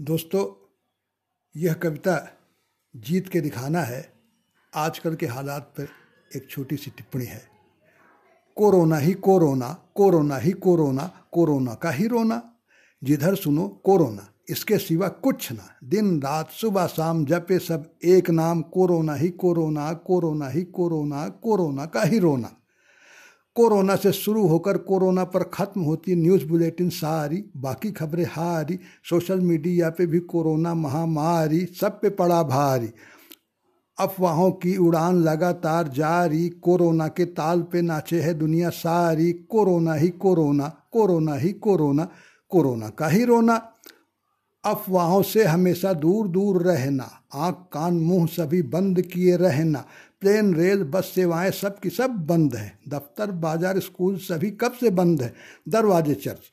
दोस्तों, यह कविता जीत के दिखाना है। आजकल के हालात पर एक छोटी सी टिप्पणी है। कोरोना ही कोरोना कोरोना ही कोरोना कोरोना का ही रोना। जिधर सुनो कोरोना, इसके सिवा कुछ ना। दिन रात सुबह शाम जपे सब एक नाम। कोरोना ही कोरोना कोरोना ही कोरोना कोरोना का ही रोना। कोरोना से शुरू होकर कोरोना पर ख़त्म होती न्यूज़ बुलेटिन, सारी बाकी खबरें हारी, सोशल मीडिया पे भी कोरोना महामारी, सब पे पड़ा भारी। अफवाहों की उड़ान लगातार जारी, कोरोना के ताल पे नाचे है दुनिया सारी, कोरोना ही कोरोना कोरोना ही कोरोना कोरोना का ही रोना। अफवाहों से हमेशा दूर दूर रहना, आँख, कान, मुँह सभी बंद किए रहना, प्लेन, रेल, बस, सेवाएँ सब की सब बंद हैं। दफ्तर, बाज़ार, स्कूल सभी कब से बंद है? दरवाजे, चर्च।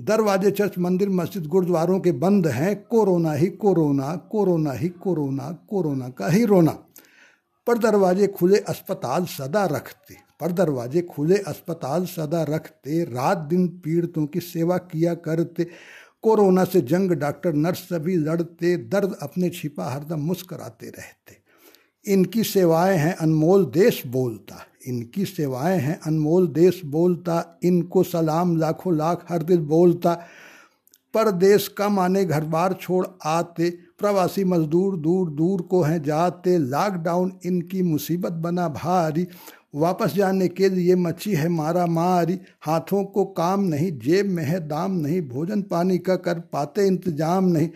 दरवाजे, चर्च, मंदिर, मस्जिद, गुरुद्वारों के बंद हैं। कोरोना ही कोरोना कोरोना ही कोरोना कोरोना का ही रोना। पर दरवाजे खुले अस्पताल सदा रखते, पर दरवाजे खुले अस्पताल सदा रखते। रात दिन पीड़ितों की सेवा किया करते कोरोना से जंग, डॉक्टर, नर्स सभी लड़ते, दर्द अपने छिपा हरदम मुस्कराते रहते। इनकी सेवाएँ हैं, अनमोल देश बोलता। इनकी सेवाएँ हैं, अनमोल देश बोलता। इनको सलाम लाखों लाख हर दिल बोलता। परदेश का माने घर बार छोड़ आते। प्रवासी मजदूर दूर दूर को हैं, जाते। लॉकडाउन इनकी मुसीबत बना भारी। वापस जाने के लिए मची है मारा मारी, हाथों को काम नहीं, जेब में है दाम नहीं, भोजन पानी का कर पाते इंतज़ाम नहीं।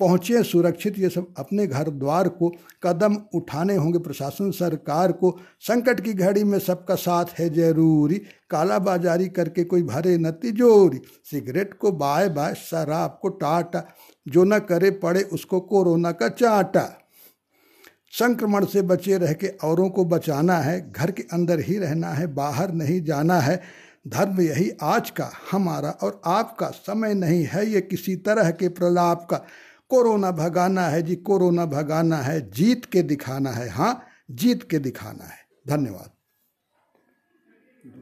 पहुँचे सुरक्षित, ये सब अपने घर द्वार को कदम उठाने होंगे। प्रशासन सरकार को संकट की घड़ी में सबका साथ है ज़रूरी। काला बाजारी करके कोई भरे न तिजोरी। सिगरेट को बाय बाय, शराब को टाटा। जो न करे पड़े उसको कोरोना का चाटा। संक्रमण से बचे रह के औरों को बचाना है, घर के अंदर ही रहना है, बाहर नहीं जाना है। धर्म यही आज का, हमारा और आपका समय नहीं है ये किसी तरह के प्रलाप का। कोरोना भगाना है जी, कोरोना भगाना है, जीत के दिखाना है। हाँ जीत के दिखाना है। धन्यवाद।